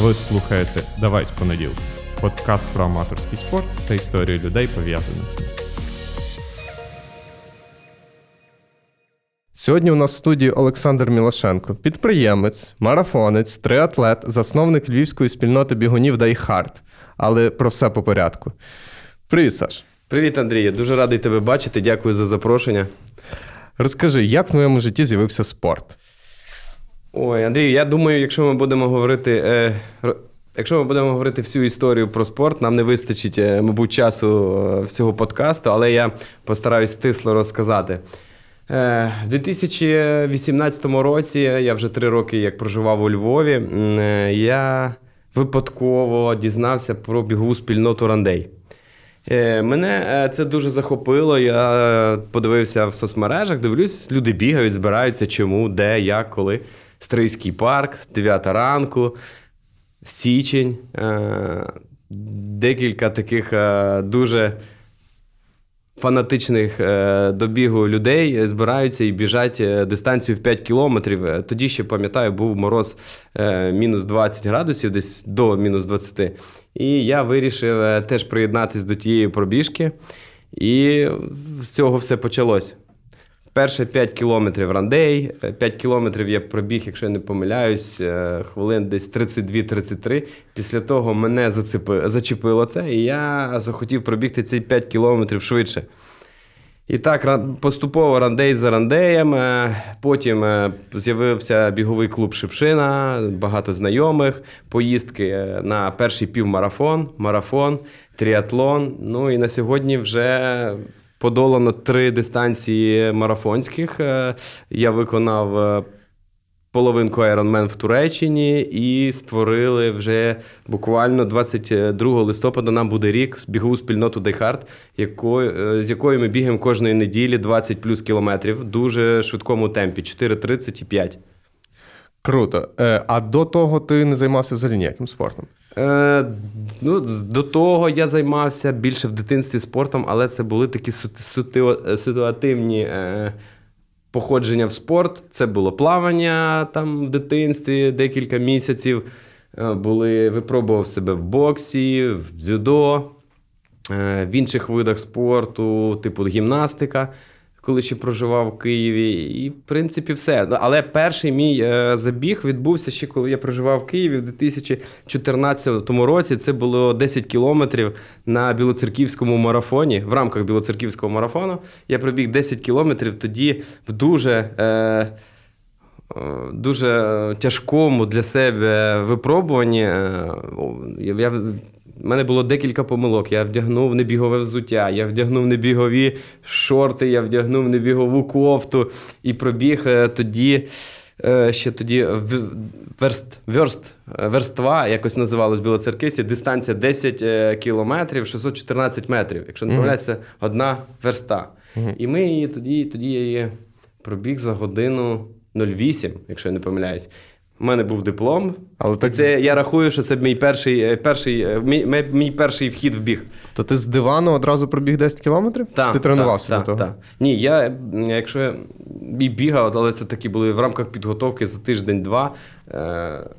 Ви слухаєте Давай з понеділка. Подкаст про аматорський спорт та історію людей, пов'язаних з ним. Сьогодні у нас в студії Олександр Мілошенко, підприємець, марафонець, триатлет, засновник львівської спільноти бігунів Дайхард. Але про все по порядку. Привіт, Саш. Привіт, Андрій. Дуже радий тебе бачити. Дякую за запрошення. Розкажи, як в твоєму житті з'явився спорт? Ой, Андрій, я думаю, якщо ми будемо говорити. Е, Якщо ми будемо говорити всю історію про спорт, нам не вистачить, е, мабуть, часу е, всього подкасту, але я постараюсь стисло розказати. Е, В 2018 році, я вже три роки як проживав у Львові, я випадково дізнався про бігову спільноту Рандей. Мене це дуже захопило. Я подивився в соцмережах, дивлюсь, люди бігають, збираються, чому, де, як, коли. Стрийський парк, 9 ранку, січень. Е, Декілька таких е, дуже фанатичних е, до людей збираються і біжать дистанцію в 5 кілометрів. Тоді ще пам'ятаю, був мороз мінус 20 градусів, десь до мінус 20. І я вирішив теж приєднатись до тієї пробіжки. І з цього все почалось. Перше 5 кілометрів рандей, 5 кілометрів я пробіг, якщо я не помиляюсь, е, хвилин десь 32-33. Після того мене зацепи, зачепило це, і я захотів пробігти ці 5 кілометрів швидше. І так, поступово рандей за рандеєм. е, Потім е, з'явився біговий клуб Шипшина, багато знайомих, поїздки е, на перший півмарафон, марафон, тріатлон. Ну і на сьогодні вже подолано три дистанції марафонських. Е, Я виконав е, половинку Ironman в Туреччині і створили вже буквально 22 листопада нам буде рік бігову спільноту Дайхард, е, з якою ми бігаємо кожної неділі 20 плюс кілометрів в дуже швидкому темпі 4.30 і 5. Круто. А до того ти не займався взагалі ніяким спортом? Е, ну, до того я займався більше в дитинстві спортом, але це були такі ситуативні е, походження в спорт. Це було плавання там в дитинстві декілька місяців. Е, були, випробував себе в боксі, в дзюдо, е, в інших видах спорту, типу гімнастика. Коли ще проживав в Києві, і в принципі все. Ну, Але перший мій е, забіг відбувся ще коли я проживав в Києві в 2014 році. Це було 10 кілометрів на білоцерківському марафоні. В рамках білоцерківського марафону я пробіг 10 кілометрів тоді в дуже. Е, е, Дуже тяжкому для себе випробуванні. Е, Я, в мене було декілька помилок. Я вдягнув небігове взуття, я вдягнув небігові шорти, я вдягнув небігову кофту і пробіг е, тоді. е, Ще тоді верст, верст, е, верства, якось називалось в Білоцерківці, дистанція 10 е, кілометрів, 614 метрів. Якщо не Мгм. помиляюсь, це одна верста. Мгм. І ми її тоді, тоді я її пробіг за годину 08, якщо я не помиляюсь. У мене був диплом. Але так Це я рахую, що це мій перший, е, перший, е, мій, мій- перший вхід в біг. То ти з дивану одразу пробіг 10 кілометрів? Чи ти тренувався так, до того? Так, так. Ні, я, якщо і бігав, але це такі були в рамках підготовки за тиждень-два. Е,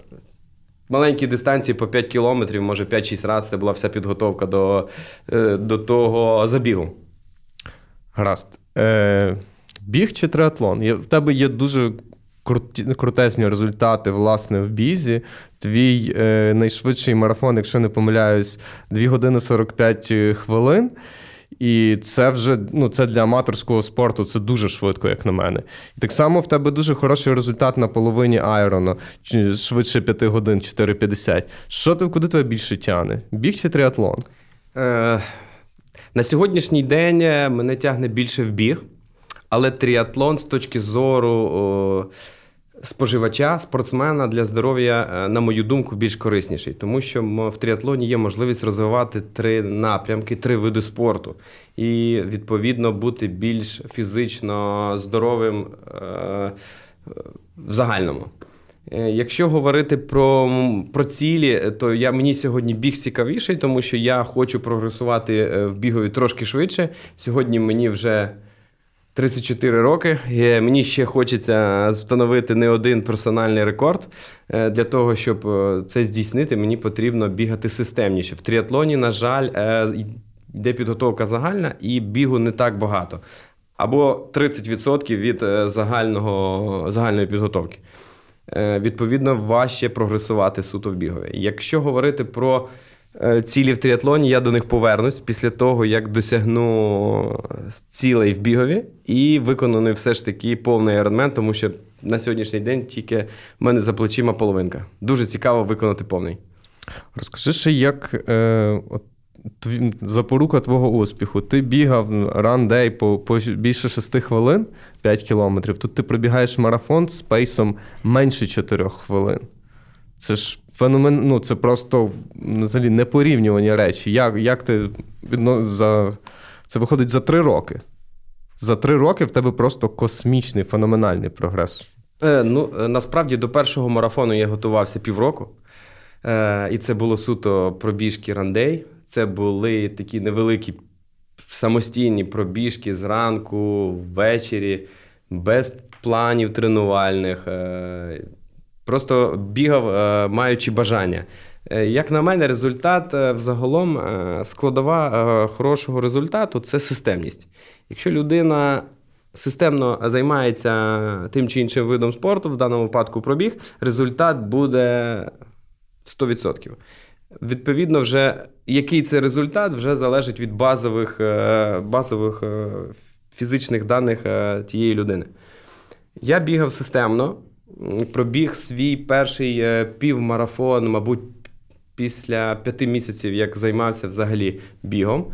маленькі дистанції по 5 кілометрів, може 5-6 разів. Це була вся підготовка до, е, до того забігу. Гаразд. Е, біг чи триатлон? В тебе є дуже крутезні результати, власне, в бізі. Твій е, найшвидший марафон, якщо не помиляюсь, 2 години 45 хвилин. І це вже ну, це для аматорського спорту це дуже швидко, як на мене. І так само в тебе дуже хороший результат на половині айрону, чи швидше 5 годин, 4,50. Що ти, куди тебе більше тягне? Біг чи триатлон? Е, на сьогоднішній день е, мене тягне більше в біг, але тріатлон з точки зору о, споживача, спортсмена для здоров'я, е, на мою думку, більш корисніший, тому що в тріатлоні є можливість розвивати три напрямки, три види спорту, і відповідно бути більш фізично здоровим е, в загальному. Е, Якщо говорити про, про цілі, то я, мені сьогодні біг цікавіший, тому що я хочу прогресувати в бігові трошки швидше. Сьогодні мені вже 34 роки. Е, Мені ще хочеться встановити не один персональний рекорд. Е, Для того, щоб е, це здійснити, мені потрібно бігати системніше. В тріатлоні, на жаль, йде підготовка загальна і бігу не так багато. Або 30% від загального, загальної підготовки. Відповідно, важче прогресувати суто в бігові. Якщо говорити про цілі в тріатлоні, я до них повернусь після того, як досягну цілей в бігові і виконаний все ж таки повний айронмен, тому що на сьогоднішній день тільки в мене за плечима половинка. Дуже цікаво виконати повний. Розкажи ще, як е, от, запорука твого успіху. Ти бігав ран-дей по, по більше 6 хвилин, 5 кілометрів. Тут ти пробігаєш марафон з пейсом менше 4 хвилин. Це ж феномен, ну це просто ну, взагалі непорівнювані речі. Як, як ти відно, за, це виходить за 3 роки. За 3 роки в тебе просто космічний, феноменальний прогрес. Е, ну, е, насправді до першого марафону я готувався півроку. Е, і це було суто пробіжки рандей. Це були такі невеликі самостійні пробіжки зранку, ввечері, без планів тренувальних. Е, просто бігав, е, маючи бажання. Е, Як на мене, результат е, взагалом складова хорошого результату це системність. Якщо людина системно займається тим чи іншим видом спорту, в даному випадку пробіг, результат буде 100%. Відповідно, вже який це результат, вже залежить від базових, базових фізичних даних тієї людини. Я бігав системно, пробіг свій перший е, півмарафон, мабуть, після п'яти місяців, як займався взагалі бігом.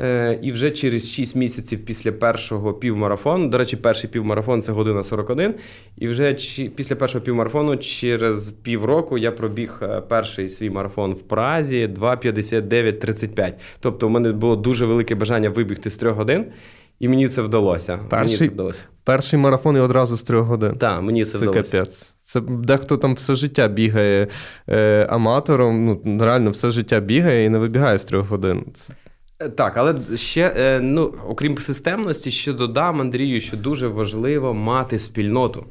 Е, І вже через 6 місяців після першого півмарафону, до речі, перший півмарафон це година 41. І вже після першого півмарафону, через півроку, я пробіг е, перший свій марафон в Празі 2.59.35. Тобто, у мене було дуже велике бажання вибігти з трьох годин, і мені це вдалося. Мені Перший- це вдалося. Перший марафон і одразу з 3 годин. Так, мені це, Це вдалося. капець. Це дехто там все життя бігає е, аматором, ну реально все життя бігає і не вибігає з трьох годин. Це- Е, Так, але ще, е, ну, окрім системності, ще додам Андрію, що дуже важливо мати спільноту.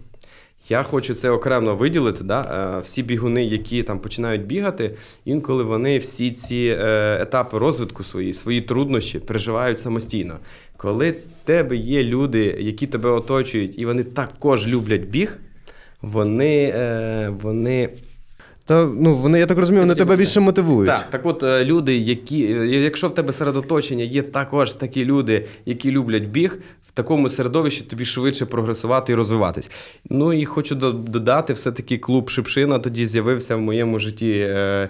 Я хочу це окремо виділити. Да? Е, Всі бігуни, які там починають бігати, інколи вони всі ці етапи розвитку свої, свої труднощі переживають самостійно. Коли в тебе є люди, які тебе оточують, і вони також люблять біг, вони, е, вони Та ну вони, я так розумію, вони тебе більше мотивують. так, так от е, люди, які, е, якщо в тебе серед оточення є також такі люди, які люблять біг, в такому середовищі тобі швидше прогресувати і розвиватись. Ну і хочу додати, все-таки клуб Шипшина тоді з'явився в моєму житті. е,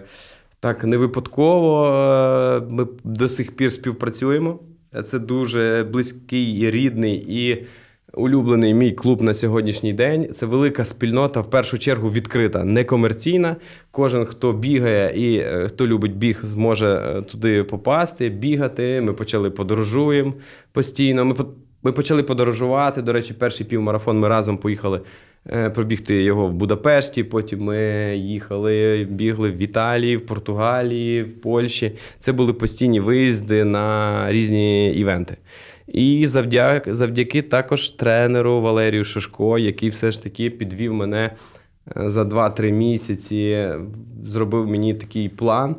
Так, не випадково. Ми до сих пір співпрацюємо. Це дуже близький, рідний і улюблений мій клуб на сьогоднішній день. Це велика спільнота, в першу чергу відкрита, некомерційна. Кожен, хто бігає і е, хто любить біг, зможе е, туди попасти, бігати. Ми почали подорожуємо постійно. Ми, ми почали подорожувати. До речі, перший півмарафон ми разом поїхали е, пробігти його в Будапешті. Потім ми їхали, бігли в Італії, в Португалії, в Польщі. Це були постійні виїзди на різні івенти. І завдяки, завдяки також тренеру Валерію Шишко, який все ж таки підвів мене е, за 2-3 місяці, зробив мені такий план,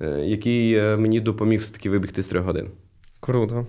е, який мені допоміг все-таки вибігти з трьох годин. Круто.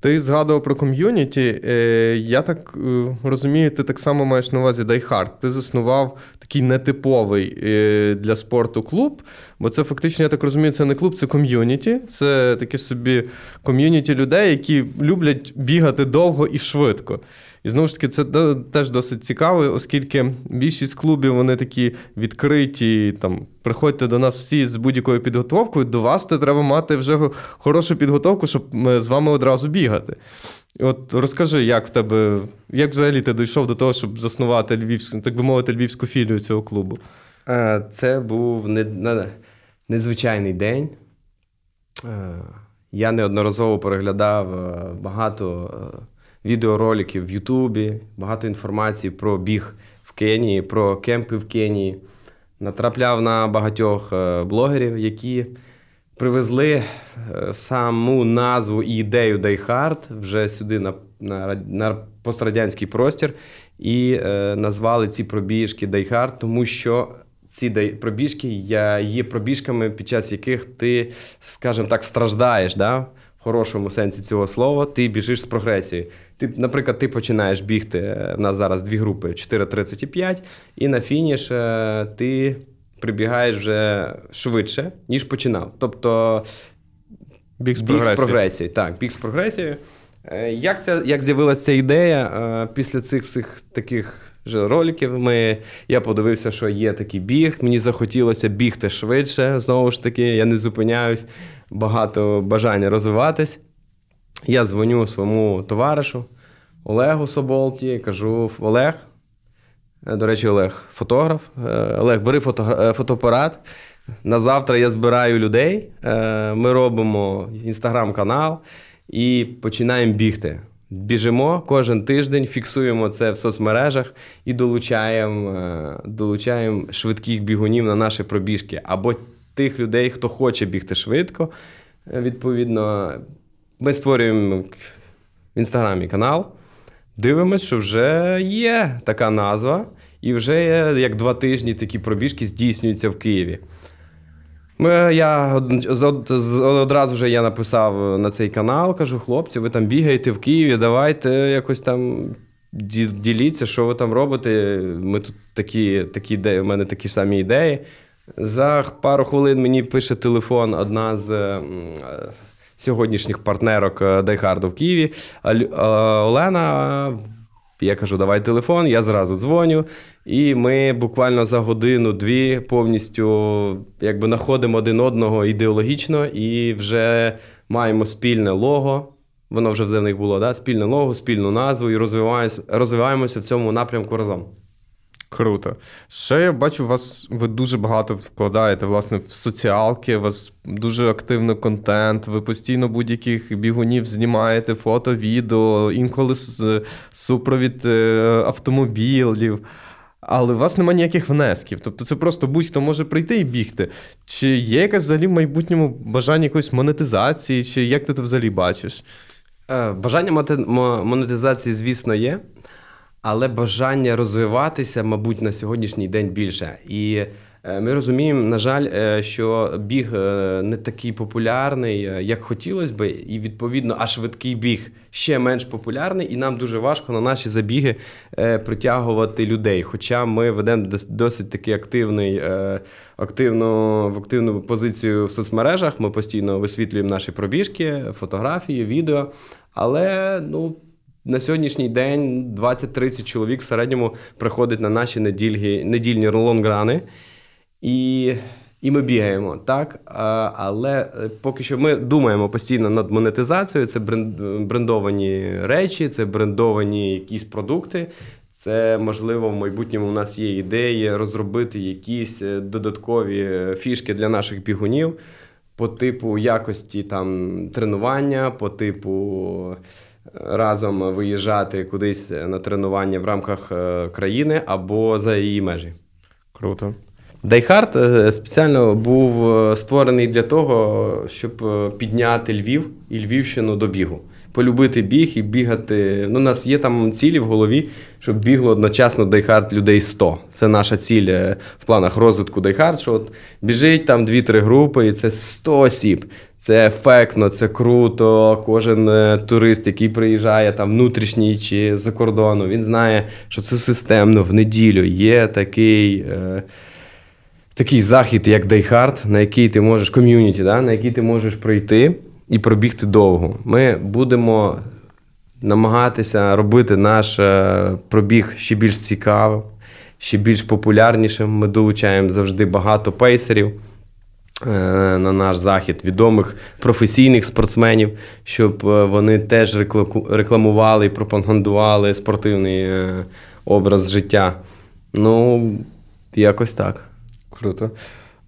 Ти згадував про ком'юніті. Е, Я так е, розумію, ти так само маєш на увазі Die Hard. Ти заснував такий нетиповий е, для спорту клуб, бо це фактично, я так розумію, це не клуб, це ком'юніті. Це таке собі ком'юніті людей, які люблять бігати довго і швидко. І знову ж таки, це теж досить цікаво, оскільки більшість клубів вони такі відкриті. Там приходьте до нас всі з будь-якою підготовкою. До вас то треба мати вже хорошу підготовку, щоб е, з вами одразу бігати. От розкажи, як в тебе, як взагалі ти дійшов до того, щоб заснувати львівську, так би мовити, львівську філію цього клубу? Е, Це був не, не- незвичайний день. Е, Я неодноразово переглядав е, багато відеороликів в Ютубі, багато інформації про біг в Кенії, про кемпи в Кенії. Натрапляв на багатьох е, блогерів, які привезли е, саму назву і ідею Hard вже сюди на на, на пострадянський простір і е, назвали ці пробіжки Дайхард, тому що ці пробіжки є пробіжками, під час яких ти, скажімо так, страждаєш. Да? Хорошому сенсі цього слова, ти біжиш з прогресією. Ти, наприклад, ти починаєш бігти. е, В нас зараз дві групи 4.30 і 5, і на фініш е, ти прибігаєш вже швидше, ніж починав. Тобто Біг з Біг з прогресією. Так, біг з прогресією. Е, Як, це, як з'явилася ця ідея е, після цих всіх таких же роликів? Ми, я подивився, що є такий біг. Мені захотілося бігти швидше. Знову ж таки, я не зупиняюсь, багато бажання розвиватись. Я дзвоню своєму товаришу Олегу Соболті, кажу: Олег. е, До речі, Олег фотограф. Е, Олег, бери фото, е, фотоапарат. На завтра я збираю людей. Ми робимо інстаграм-канал і починаємо бігти. Біжимо кожен тиждень, фіксуємо це в соцмережах і долучаємо, долучаємо швидких бігунів на наші пробіжки. Або тих людей, хто хоче бігти швидко. Е, Відповідно, ми створюємо в інстаграмі канал. Дивимось, що вже є така назва, і вже є, як два тижні такі пробіжки здійснюються в Києві. Ми, я одразу вже я написав на цей канал, кажу, хлопці, ви там бігаєте в Києві, давайте якось там діліться, що ви там робите. Ми тут такі, такі у мене такі самі ідеї. За пару хвилин мені пише телефон одна з е, сьогоднішніх партнерок е, Дайхарду в Києві. Е, Олена. Я кажу, давай телефон, я зразу дзвоню. І ми буквально за годину-дві повністю якби знаходимо один одного ідеологічно і вже маємо спільне лого. Воно вже в них було, да? спільне лого, спільну назву і розвиваємося, розвиваємося в цьому напрямку разом. Круто. Ще я бачу, вас ви дуже багато вкладаєте власне в соціалки, у вас дуже активний контент, ви постійно будь-яких бігунів знімаєте, фото, відео, інколи супровід е, автомобілів. Але у вас немає ніяких внесків. Тобто це просто будь-хто може прийти і бігти. Чи є якась взагалі в майбутньому бажання якоїсь монетизації, чи як ти це взагалі бачиш? Е, Бажання монетизації, звісно, є, але бажання розвиватися, мабуть, на сьогоднішній день більше. І е, ми розуміємо, на жаль, е, що біг е, не такий популярний, як хотілося би, і відповідно, а швидкий біг ще менш популярний, і нам дуже важко на наші забіги притягувати людей. Хоча ми ведемо дос- досить такий активний, активну, в активну позицію в соцмережах. Ми постійно висвітлюємо наші пробіжки, фотографії, відео. Але ну. На сьогоднішній день 20-30 чоловік в середньому приходить на наші недільні, недільні лонграни. І, і ми бігаємо, так? Але е, поки що ми думаємо постійно над монетизацією. Це брендовані речі, це брендовані якісь продукти. Це можливо в майбутньому у нас є ідеї розробити якісь е, додаткові е, фішки для наших бігунів по типу якості там тренування, по типу разом виїжджати кудись на тренування в рамках е, країни або за її межі. Круто. DieHard е, спеціально був е, створений для того, щоб підняти Львів і Львівщину до бігу. Полюбити біг і бігати. Ну, у нас є там цілі в голові, щоб бігло одночасно DieHard людей 100. Це наша ціль е, в планах розвитку DieHard, що от біжить там 2-3 групи, і це 100 осіб. Це ефектно, це круто. Кожен е, турист, який приїжджає там внутрішній чи з-за кордону, він знає, що це системно в неділю є такий. Е, такий захід, як Дайхард, на який ти можеш ком'юніті, да, на який ти можеш пройти і пробігти довго. Ми будемо намагатися робити наш е, пробіг ще більш цікавим, ще більш популярнішим. Ми долучаємо завжди багато пейсерів. е, На наш захід відомих професійних спортсменів, щоб е, вони теж рекламували і пропагандували спортивний образ життя. Ну, якось так. Круто.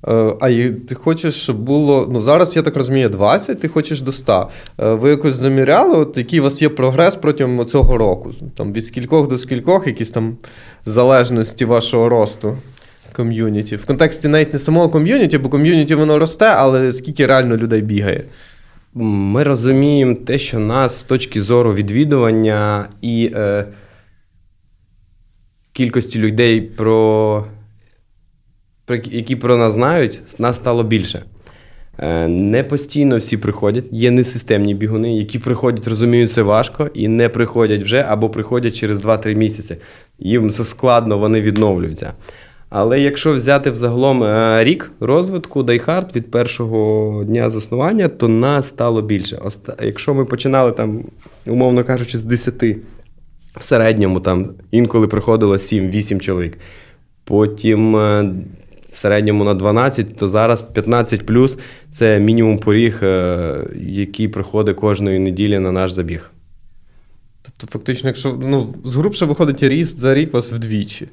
Е, А ти хочеш, щоб було. Ну, зараз, я так розумію, 20, ти хочеш до 100. Е, Ви якось заміряли, от який у вас є прогрес протягом цього року? Там від скількох до скількох, якісь там залежності вашого росту ком'юніті. В контексті навіть не самого ком'юніті, бо ком'юніті воно росте, але скільки реально людей бігає? Ми розуміємо те, що нас з точки зору відвідування і е, кількості людей, про які про нас знають, нас стало більше. Е, Не постійно всі приходять, є несистемні бігуни, які приходять, розуміють, це важко, і не приходять вже або приходять через 2-3 місяці. Їм це складно, вони відновлюються. Але якщо взяти взагалом е, рік розвитку Дайхард від першого дня заснування, то нас стало більше. Якщо ми починали там, умовно кажучи, з 10, в середньому там інколи приходило 7-8 чоловік. Потім е, в середньому на 12, то зараз 15 плюс це мінімум поріг, е, який приходить кожної неділі на наш забіг. Тобто, фактично, якщо ну, згрубше виходить ріст за рік у вас вдвічі.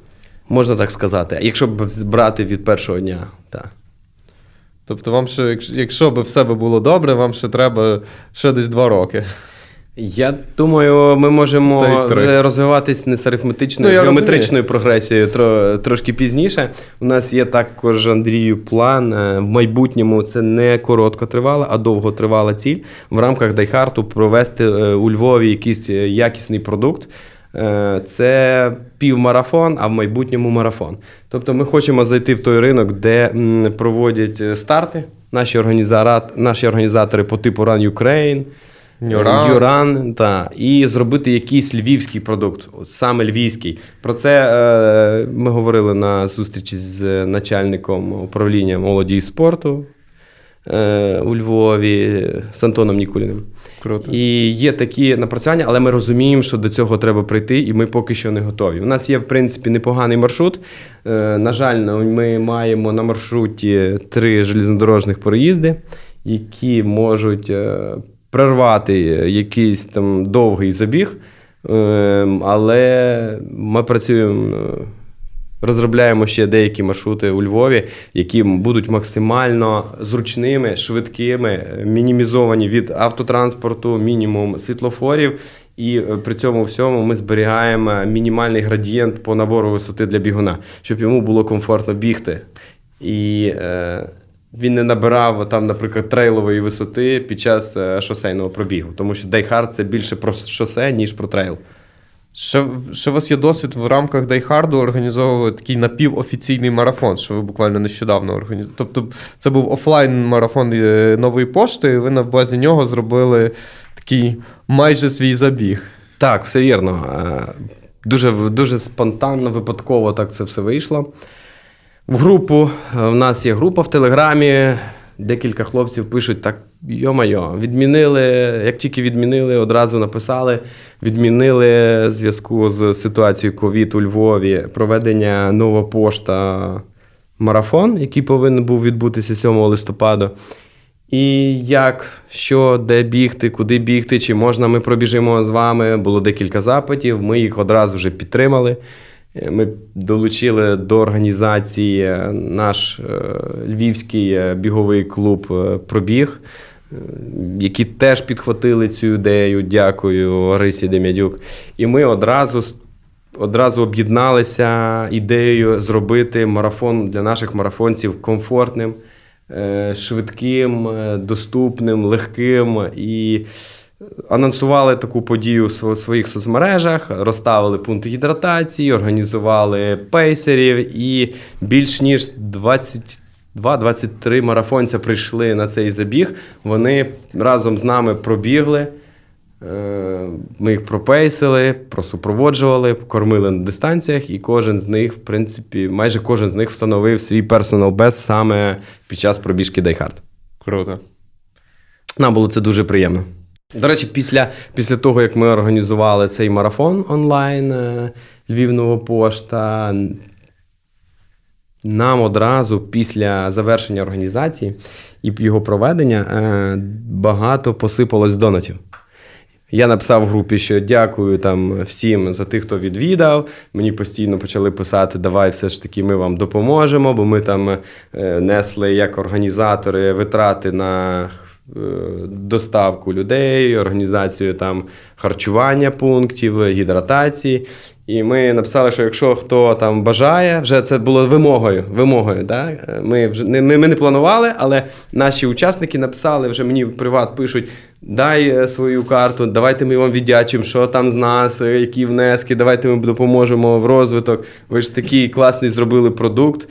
Можна так сказати. Якщо б брати від першого дня, так. Тобто, вам ще, якщо- якщо б все було добре, вам ще треба ще десь два роки. Я думаю, ми можемо е, розвиватись не з арифметичною, Ну, з геометричною прогресією тро, трошки пізніше. У нас є також Андрію план е, в майбутньому. Це не короткотривала, а довготривала ціль в рамках Дайхарту провести е, у Львові якийсь якісний продукт. Це півмарафон, а в майбутньому марафон. Тобто ми хочемо зайти в той ринок, де проводять старти наші, організара- наші організатори по типу Run Ukraine. Нюран. Юран, та, і зробити якийсь львівський продукт, от саме львівський. Про це е, ми говорили на зустрічі з начальником управління молоді і спорту е, у Львові з Антоном Нікуліним. Круто. І є такі напрацювання, але ми розуміємо, що до цього треба прийти, і ми поки що не готові. У нас є, в принципі, непоганий маршрут. Е, на жаль, ми маємо на маршруті три железнодорожних переїзди, які можуть е, прервати якийсь там довгий забіг. Е, але ми працюємо. е, Розробляємо ще деякі маршрути у Львові, які будуть максимально зручними, швидкими, мінімізовані від автотранспорту, мінімум світлофорів. І е, при цьому всьому ми зберігаємо мінімальний градієнт по набору висоти для бігуна, щоб йому було комфортно бігти. І е, він не набирав там, наприклад, трейлової висоти під час е, шосейного пробігу, тому що DieHard це більше про шосе, ніж про трейл. Ще, ще у вас є досвід в рамках DieHard у організовувати такий напівофіційний марафон, що ви буквально нещодавно організували. Тобто, це був офлайн марафон е, нової пошти, і ви на базі нього зробили такий майже свій забіг. Так, все вірно. Е, Дуже, дуже спонтанно, випадково так це все вийшло. В групу е, в нас є група в Телеграмі. Декілька хлопців пишуть так: йо-майо, відмінили, як тільки відмінили, одразу написали, відмінили в зв'язку з ситуацією ковід у Львові проведення нова пошта марафон, який повинен був відбутися 7 листопада. І як, що, де бігти, куди бігти, чи можна ми пробіжимо з вами. Було декілька запитів. Ми їх одразу вже підтримали. Ми долучили до організації наш е, львівський е, біговий клуб е, Пробіг, які теж підхватили цю ідею. Дякую Орисі Дем'ядюк. І ми одразу одразу об'єдналися ідеєю зробити марафон для наших марафонців комфортним, швидким, доступним, легким. І анонсували таку подію в своїх соцмережах, розставили пункти гідратації, організували пейсерів, і більш ніж 22-23 марафонця прийшли на цей забіг. Вони разом з нами пробігли. Е, Ми їх пропейсили, просупроводжували, кормили на дистанціях, і кожен з них, в принципі, майже кожен з них встановив свій персонал бест саме під час пробіжки Дайхард. Круто. Нам було це дуже приємно. До речі, після, після того, як ми організували цей марафон онлайн е, Львів Нова Пошта, нам одразу після завершення організації і його проведення е, багато посипалось донатів. Я написав в групі, що дякую там всім за тих, хто відвідав. Мені постійно почали писати, давай все ж таки ми вам допоможемо, бо ми там е, несли як організатори витрати на доставку людей, організацію там харчування пунктів, гідратації. І ми написали, що якщо хто там бажає, вже це було вимогою. вимогою да? Ми вже ми, ми не планували, але наші учасники написали вже мені в приват пишуть: дай е, свою карту, давайте ми вам віддячимо, що там з нас, е, які внески, давайте ми допоможемо в розвиток. Ви ж такий класний зробили продукт.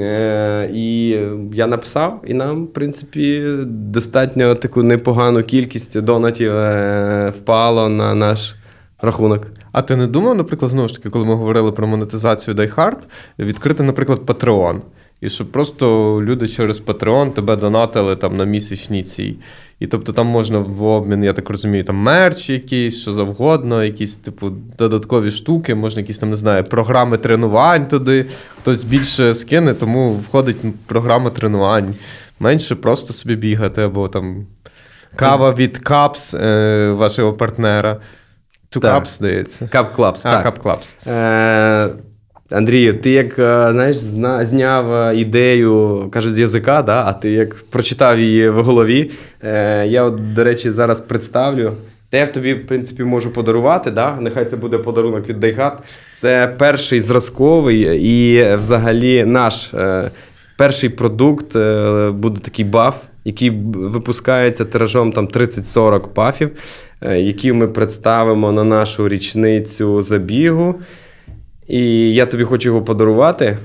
Е, І я написав, і нам, в принципі, достатньо таку непогану кількість донатів е, впало на наш рахунок. А ти не думав, наприклад, знову ж таки, коли ми говорили про монетизацію Die Hard, відкрити, наприклад, Patreon. І щоб просто люди через Patreon тебе донатили там на місячній цій. І тобто там можна в обмін, я так розумію, там мерч якийсь, що завгодно, якісь, типу, додаткові штуки, можна якісь там, не знаю, програми тренувань туди. Хтось більше скине, тому входить програма тренувань. Менше просто собі бігати, або там кава від Капс, е, вашого партнера. Two Cups, здається. А, так. Cup Clubs. Е, Андрію, ти як е, знаєш, зна, зняв е, ідею, кажуть, з язика, да? а ти як прочитав її в голові. Е, я, от, до речі, зараз представлю. Те я тобі, в принципі, можу подарувати. Да? Нехай це буде подарунок від Dayhard. Це перший зразковий і взагалі наш перший продукт буде такий баф, який випускається тиражом там 30-40 пафів, які ми представимо на нашу річницю забігу. І я тобі хочу його подарувати.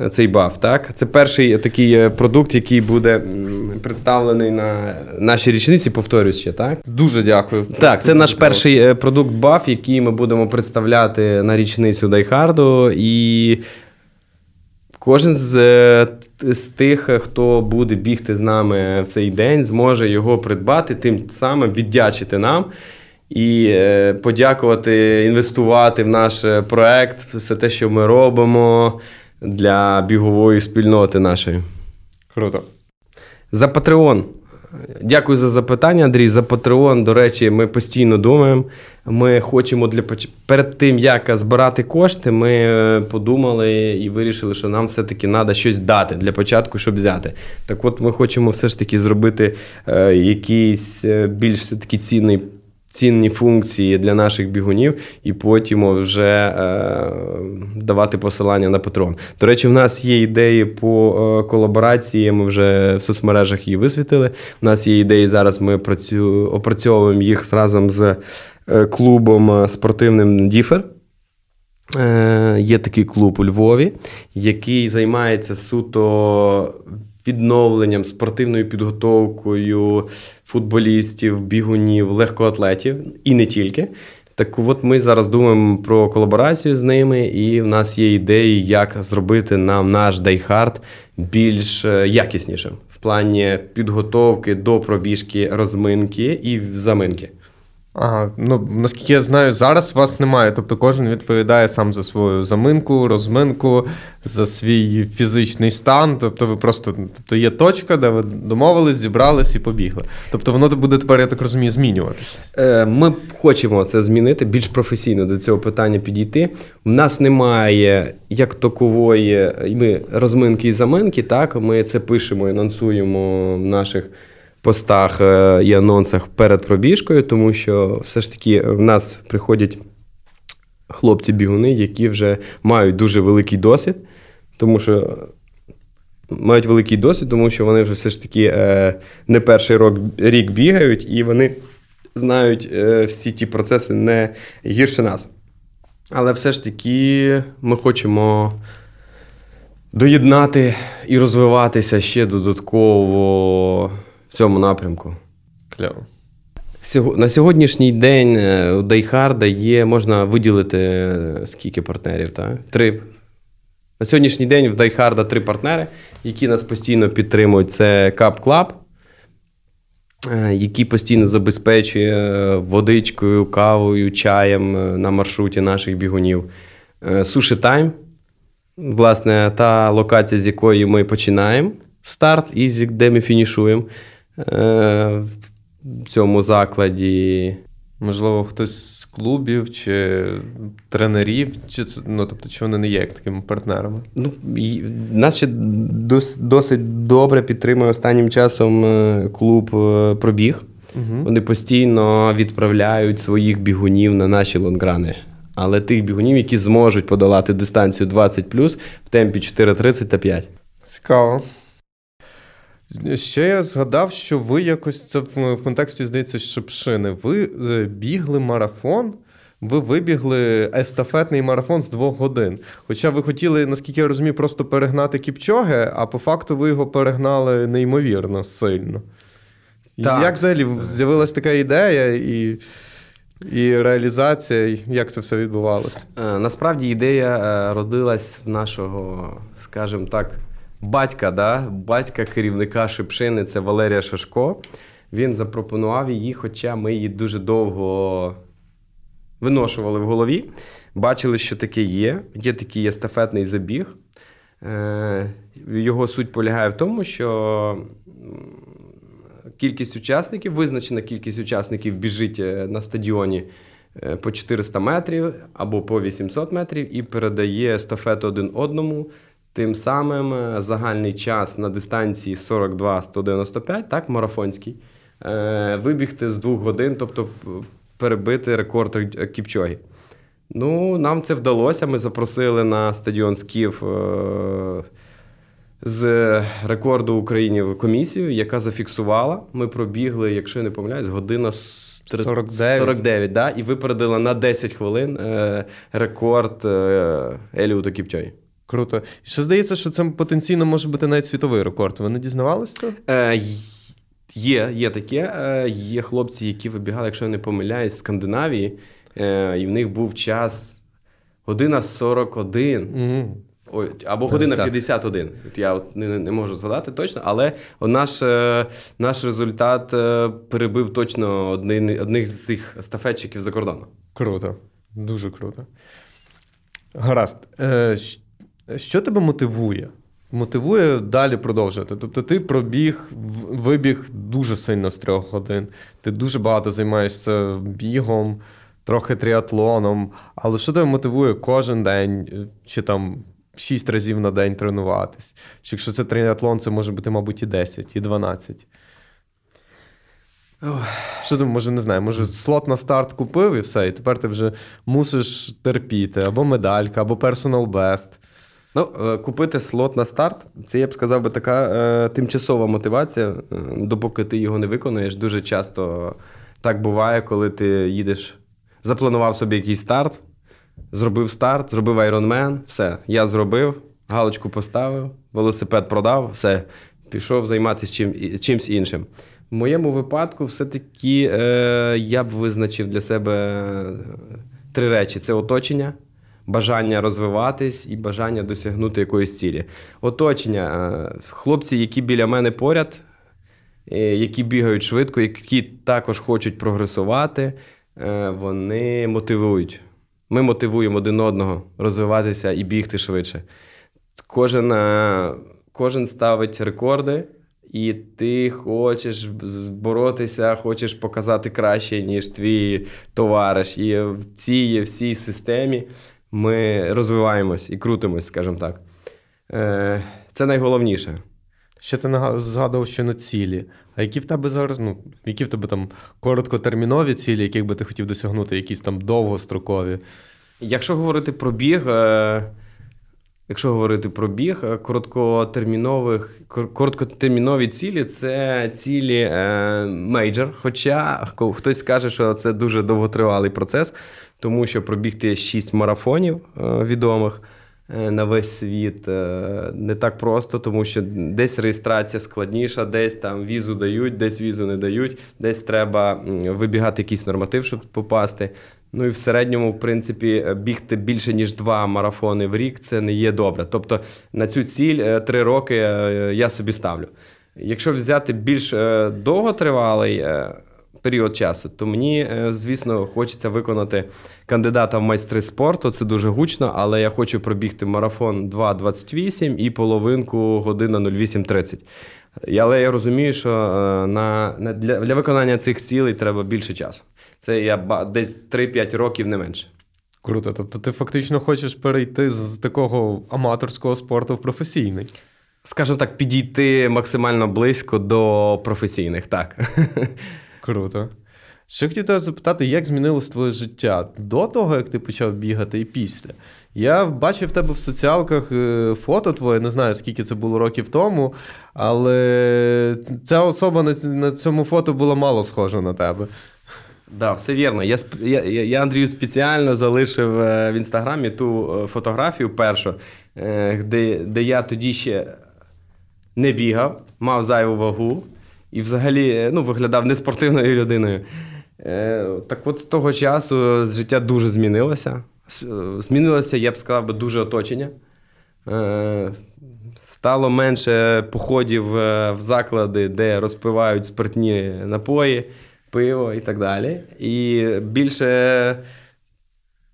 е, Цей баф, так? Це перший такий е, продукт, який буде представлений на нашій річниці, повторюсь ще, так? Дуже дякую. Так, це наш перший е, продукт баф, який ми будемо представляти на річницю Дайхарду. І кожен з, з тих, хто буде бігти з нами в цей день, зможе його придбати, тим самим віддячити нам. І е, подякувати, інвестувати в наш е, проект, все те, що ми робимо для бігової спільноти нашої. Круто. За Patreon. Дякую за запитання, Андрій. За Patreon, до речі, ми постійно думаємо. Ми хочемо для перед тим, як збирати кошти, ми е, подумали і вирішили, що нам все-таки треба щось дати для початку, щоб взяти. Так от ми хочемо все ж таки зробити е, якийсь більш все-таки цінний. Цінні функції для наших бігунів, і потім вже е, давати посилання на Patreon. До речі, в нас є ідеї по е, колаборації. Ми вже в соцмережах її висвітили. У нас є ідеї зараз. Ми працю, опрацьовуємо їх разом з е, клубом спортивним Діфер. Є такий клуб у Львові, який займається суто відновленням, спортивною підготовкою футболістів, бігунів, легкоатлетів і не тільки. Так от ми зараз думаємо про колаборацію з ними, і в нас є ідеї, як зробити нам наш дайхард більш е, якіснішим в плані підготовки до пробіжки, розминки і заминки. Ага, ну наскільки я знаю, зараз вас немає. Тобто кожен відповідає сам за свою заминку, розминку, за свій фізичний стан. Тобто ви просто тобто є точка, де ви домовились, зібрались і побігли. Тобто воно буде тепер, я так розумію, змінюватися. Е, Ми хочемо це змінити, більш професійно до цього питання підійти. У нас немає як такової ми розминки і заминки. Так, ми це пишемо і анонсуємо в наших постах е, і анонсах перед пробіжкою, тому що все ж таки в нас приходять хлопці-бігуни, які вже мають дуже великий досвід, тому що. Мають великий досвід, тому що вони вже все ж таки е, не перший рок, рік бігають, і вони знають е, всі ті процеси не гірше нас. Але все ж таки ми хочемо доєднати і розвиватися ще додатково цьому напрямку. Сього- На сьогоднішній день е, у Дайхарда є, можна виділити е, скільки партнерів, так? Три. На сьогоднішній день в Дайхарда три партнери, які нас постійно підтримують. Це Cup Club, е, який постійно забезпечує водичкою, кавою, чаєм на маршруті наших бігунів. Sushi Time, власне, та локація, з якої ми починаємо старт, і де ми фінішуємо. Е, В цьому закладі. Можливо, хтось з клубів чи тренерів, чи ну тобто, чи вони не є як такими партнерами? Ну, і нас ще дос, досить добре підтримує останнім часом е, клуб е, пробіг. Угу. Вони постійно відправляють своїх бігунів на наші лонграни. Але тих бігунів, які зможуть подолати дистанцію 20 в темпі 4.30 та 5. Цікаво. Ще я згадав, що ви якось це в, контексті, здається, Шепшини. Ви е, бігли марафон, ви вибігли естафетний марафон з двох годин. Хоча ви хотіли, наскільки я розумію, просто перегнати кіпчоги, а по факту ви його перегнали неймовірно сильно. Так. Як взагалі з'явилася така ідея і, і реалізація, і як це все відбувалося? Е, Насправді ідея е, родилась в нашого, скажімо так, батька, да? батька керівника Шипшини, це Валерія Шашко. Він запропонував її, хоча ми її дуже довго виношували в голові. Бачили, що таке є. Є такий естафетний забіг. Е, Його суть полягає в тому, що кількість учасників, визначена кількість учасників біжить е, на стадіоні е, по 400 метрів або по 800 метрів і передає естафету один одному. Тим самим е, загальний час на дистанції 42-195, так, марафонський, е, вибігти з двох годин, тобто перебити рекорд е, Кіпчогі. Ну, нам це вдалося. Ми запросили на стадіон Скіф з рекорду України комісію, яка зафіксувала. Ми пробігли, якщо я не помиляюсь, година 49. 49 да, і випередили на 10 хвилин рекорд Еліута Кіпчої. Круто. Ще здається, що це потенційно може бути навіть світовий рекорд. Ви не дізнавалися цього? Е, є, є таке. Е, є хлопці, які вибігали, якщо я не помиляюсь, з Скандинавії, е, і в них був час година 41. Угу. Ой, або година так. 51. Я от не, не можу згадати точно, але наш, е, наш результат е, перебив точно один, одних з цих естафетчиків за кордоном. Круто. Дуже круто. Гаразд. Е, що тебе мотивує? Мотивує далі продовжувати. Тобто ти пробіг, вибіг дуже сильно з трьох годин. Ти дуже багато займаєшся бігом, трохи тріатлоном. Але що тебе мотивує кожен день е, чи там шість разів на день тренуватись? Чи якщо це тріатлон, це може бути, мабуть, і 10, і 12. Що ти, може, не знаю, може, слот на старт купив і все, і тепер ти вже мусиш терпіти, або медалька, або personal best. Ну, е, купити слот на старт це я б сказав би така е, тимчасова мотивація. Е, допоки ти його не виконуєш. Дуже часто так буває, коли ти їдеш, запланував собі якийсь старт, зробив старт, зробив Ironman, все, я зробив, галочку поставив, велосипед продав, все, пішов займатися чим, чимсь іншим. В моєму випадку, все-таки е, я б визначив для себе е, три речі: це оточення, бажання розвиватись і бажання досягнути якоїсь цілі. Оточення, е, хлопці, які біля мене поряд, е, які бігають швидко, які також хочуть прогресувати, е, вони мотивують. Ми мотивуємо один одного розвиватися і бігти швидше. Кожен, кожен ставить рекорди, і ти хочеш боротися, хочеш показати краще, ніж твій товариш. І в цій всій системі ми розвиваємось і крутимось, скажімо так. Е, Це найголовніше. Ще ти згадував що на цілі. А які в тебе зараз, ну, які в тебе там короткотермінові цілі, яких би ти хотів досягнути, якісь там довгострокові? Якщо говорити про біг, е, якщо говорити про біг, е, короткотермінових, кор- короткотермінові цілі це цілі е, мейджор. Хоча хтось скаже, що це дуже довготривалий процес, тому що пробігти 6 марафонів е, відомих. е, На весь світ не так просто, тому що десь реєстрація складніша, десь там візу дають, десь візу не дають, десь треба вибігати якийсь норматив, щоб попасти. Ну і в середньому, в принципі, е, бігти більше ніж два марафони в рік це не є добре. Тобто на цю ціль е, три роки е, я собі ставлю. Якщо взяти більш довготривалий період часу, то мені, звісно, хочеться виконати кандидата в майстри спорту. Це дуже гучно, але я хочу пробігти марафон 2.28 і половинку година 08.30. Але я розумію, що е, на, на- для, для виконання цих цілей треба більше часу. Це я десь 3-5 років не менше. Круто. Тобто ти фактично хочеш перейти з такого аматорського спорту в професійний. Скажімо так, підійти максимально близько до професійних, так. Круто. Ще хотів тебе запитати, як змінилось твоє життя до того, як ти почав бігати, і після. Я бачив в тебе в соціалках е, фото твоє, не знаю, скільки це було років тому, але ця особа на цьому фото була мало схожа на тебе. Да, все вірно. Я, я, я, Андрію спеціально залишив е, в інстаграмі ту е, фотографію першу, де, де я тоді ще не бігав, мав зайву вагу і взагалі ну, виглядав неспортивною людиною. Е, Так от з того часу життя дуже змінилося. Е, Змінилося, я б сказав, би, дуже оточення. Е, Стало менше походів в заклади, де розпивають спиртні напої, пиво і так далі. І більше,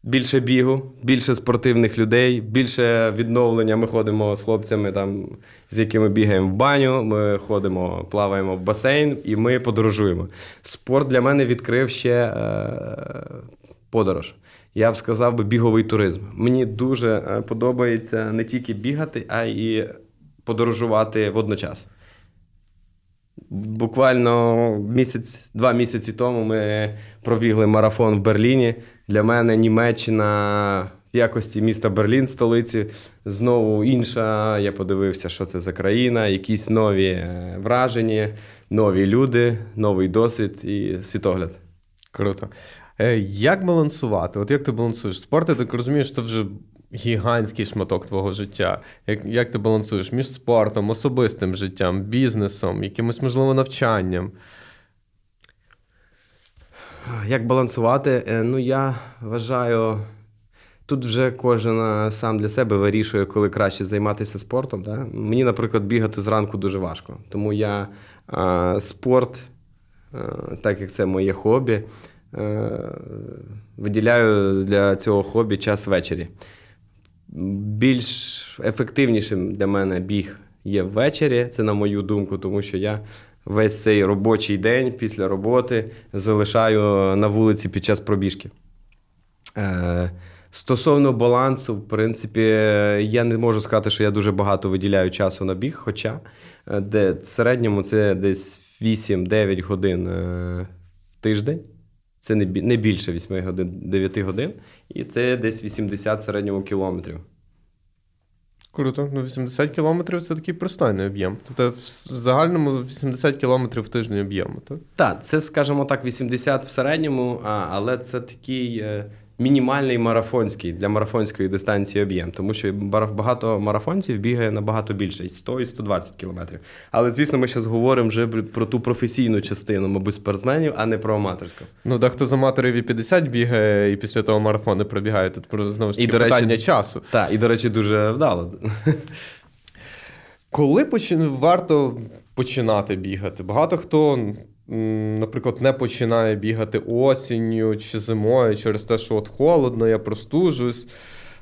більше бігу, більше спортивних людей, більше відновлення. Ми ходимо з хлопцями, там, з якими бігаємо в баню, ми ходимо, плаваємо в басейн і ми подорожуємо. Спорт для мене відкрив ще е, подорож. Я б сказав би біговий туризм. Мені дуже е, подобається не тільки бігати, а й подорожувати водночас. Буквально місяць, два місяці тому ми пробігли марафон в Берліні. Для мене Німеччина в якості міста Берлін, столиці, знову інша. Я подивився, що це за країна, якісь нові е, враження, нові люди, новий досвід і світогляд. Круто. Е, Як балансувати? От як ти балансуєш? Спорт, я так розумію, що це вже гігантський шматок твого життя. Як, як ти балансуєш між спортом, особистим життям, бізнесом, якимось, можливо, навчанням? Як балансувати? Е, Ну, я вважаю, тут вже кожен е, сам для себе вирішує, коли краще займатися спортом. Да? Мені, наприклад, бігати зранку дуже важко. Тому я е, спорт, е, так як це моє хобі, е, виділяю для цього хобі час ввечері. Більш ефективнішим для мене біг є ввечері, це на мою думку, тому що я весь цей робочий день після роботи залишаю на вулиці під час пробіжки. Е, стосовно балансу, в принципі, я не можу сказати, що я дуже багато виділяю часу на біг, хоча е, де в середньому це десь 8-9 годин е, в тиждень. Це не, більше 8 годин, 9 годин, і це десь 80 в середньому кілометрів. Круто. Ну, 80 кілометрів це такий пристойний об'єм. Тобто в загальному 80 кілометрів в тиждень об'єму, так? Так, це, скажімо так, 80 в середньому, але це такий е, мінімальний марафонський для марафонської дистанції об'єм, тому що багато марафонців бігає набагато більше 100 і 120 кілометрів. Але, звісно, ми зараз говоримо вже про ту професійну частину, мабуть, спортсменів, а не про аматорську. Ну, дехто з аматорів і 50 бігає, і після того марафони пробігає. Тут про знову ж І, таки до речі, питання часу. Так, і, до речі, дуже вдало. Коли почин... варто починати бігати? Багато хто, наприклад, не починає бігати осінню чи зимою через те, що от холодно, я простужусь.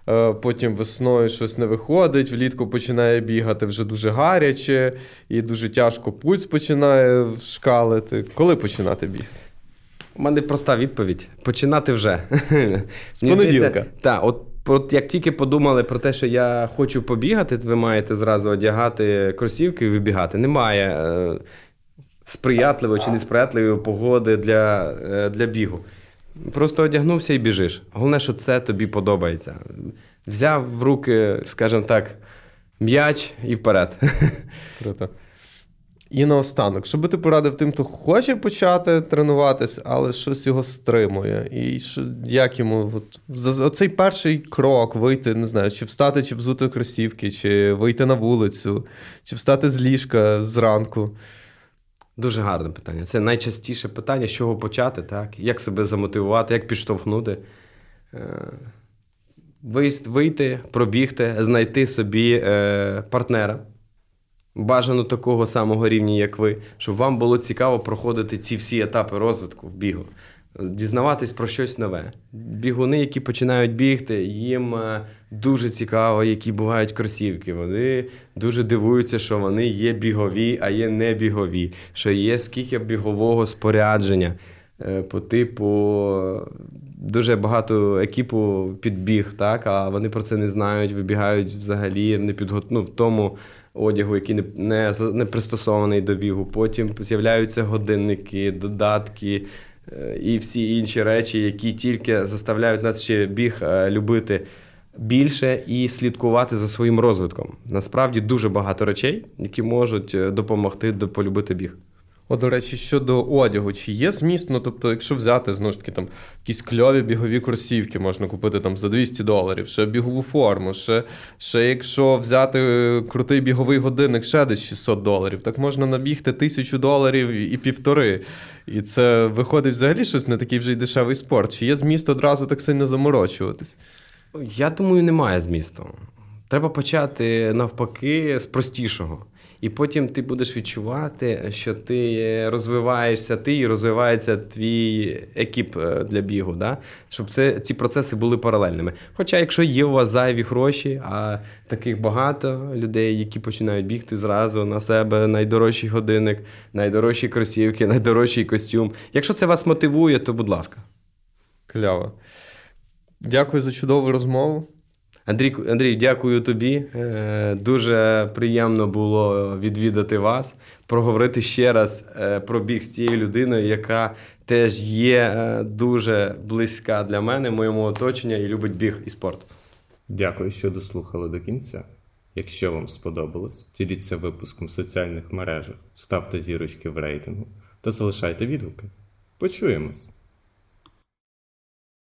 е, Потім весною щось не виходить, влітку починає бігати вже дуже гаряче, і дуже тяжко пульс починає шкалити. Коли починати бігати? У мене проста відповідь: починати вже. З понеділка. Так, от як тільки подумали про те, що я хочу побігати, ви маєте зразу одягати кросівки і вибігати. Немає е, сприятливої чи несприятливої погоди для, е, для бігу. Просто одягнувся і біжиш. Головне, що це тобі подобається. Взяв в руки, скажімо так, м'яч і вперед. Круто. І наостанок, що би ти порадив тим, хто хоче почати тренуватись, але щось його стримує. І що, як йому от, оцей перший крок вийти, не знаю, чи встати, чи взути кросівки, чи вийти на вулицю, чи встати з ліжка зранку. Дуже гарне питання. Це найчастіше питання, з чого почати, так? Як себе замотивувати, як підштовхнути. Е, Вийти, пробігти, знайти собі е, партнера. Бажано такого самого рівня, як ви, щоб вам було цікаво проходити ці всі етапи розвитку в бігу. дізнаватись про щось нове. Бігуни, які починають бігти, їм е, дуже цікаво, які бувають кросівки. Вони дуже дивуються, що вони є бігові, а є не бігові, що є скільки бігового спорядження. Е, По типу дуже багато екіпу підбіг, так, а вони про це не знають, вибігають взагалі не підго... ну, в тому одягу, який не, не, не пристосований до бігу. Потім з'являються годинники, додатки е, і всі інші речі, які тільки заставляють нас ще біг е, любити більше і слідкувати за своїм розвитком. Насправді дуже багато речей, які можуть е, допомогти до- полюбити біг. От, до речі, щодо одягу, чи є зміст, ну тобто, якщо взяти знову ж таки там якісь кльові бігові кросівки можна купити там за 200 доларів, ще бігову форму, ще, ще якщо взяти е, крутий біговий годинник, ще десь 600 доларів, так можна набігти тисячу доларів і півтори. І це виходить взагалі щось не такий вже й дешевий спорт. Чи є зміст одразу так сильно заморочуватись? Я думаю, немає змісту. Треба почати навпаки з простішого. І потім ти будеш відчувати, що ти розвиваєшся, ти і розвивається твій екіп е, для бігу, да? щоб це, ці процеси були паралельними. Хоча, якщо є у вас зайві гроші, а таких багато людей, які починають бігти зразу на себе найдорожчий годинник, найдорожчі кросівки, найдорожчий костюм. Якщо це вас мотивує, то будь ласка. Кльово. Дякую за чудову розмову. Андрій, Андрій, дякую тобі. Е, Дуже приємно було відвідати вас, проговорити ще раз е, про біг з цією людиною, яка теж є е, дуже близька для мене, моєму оточенню і любить біг і спорт. Дякую, що дослухали до кінця. Якщо вам сподобалось, діліться випуском в соціальних мережах, ставте зірочки в рейтингу та залишайте відгуки. Почуємось!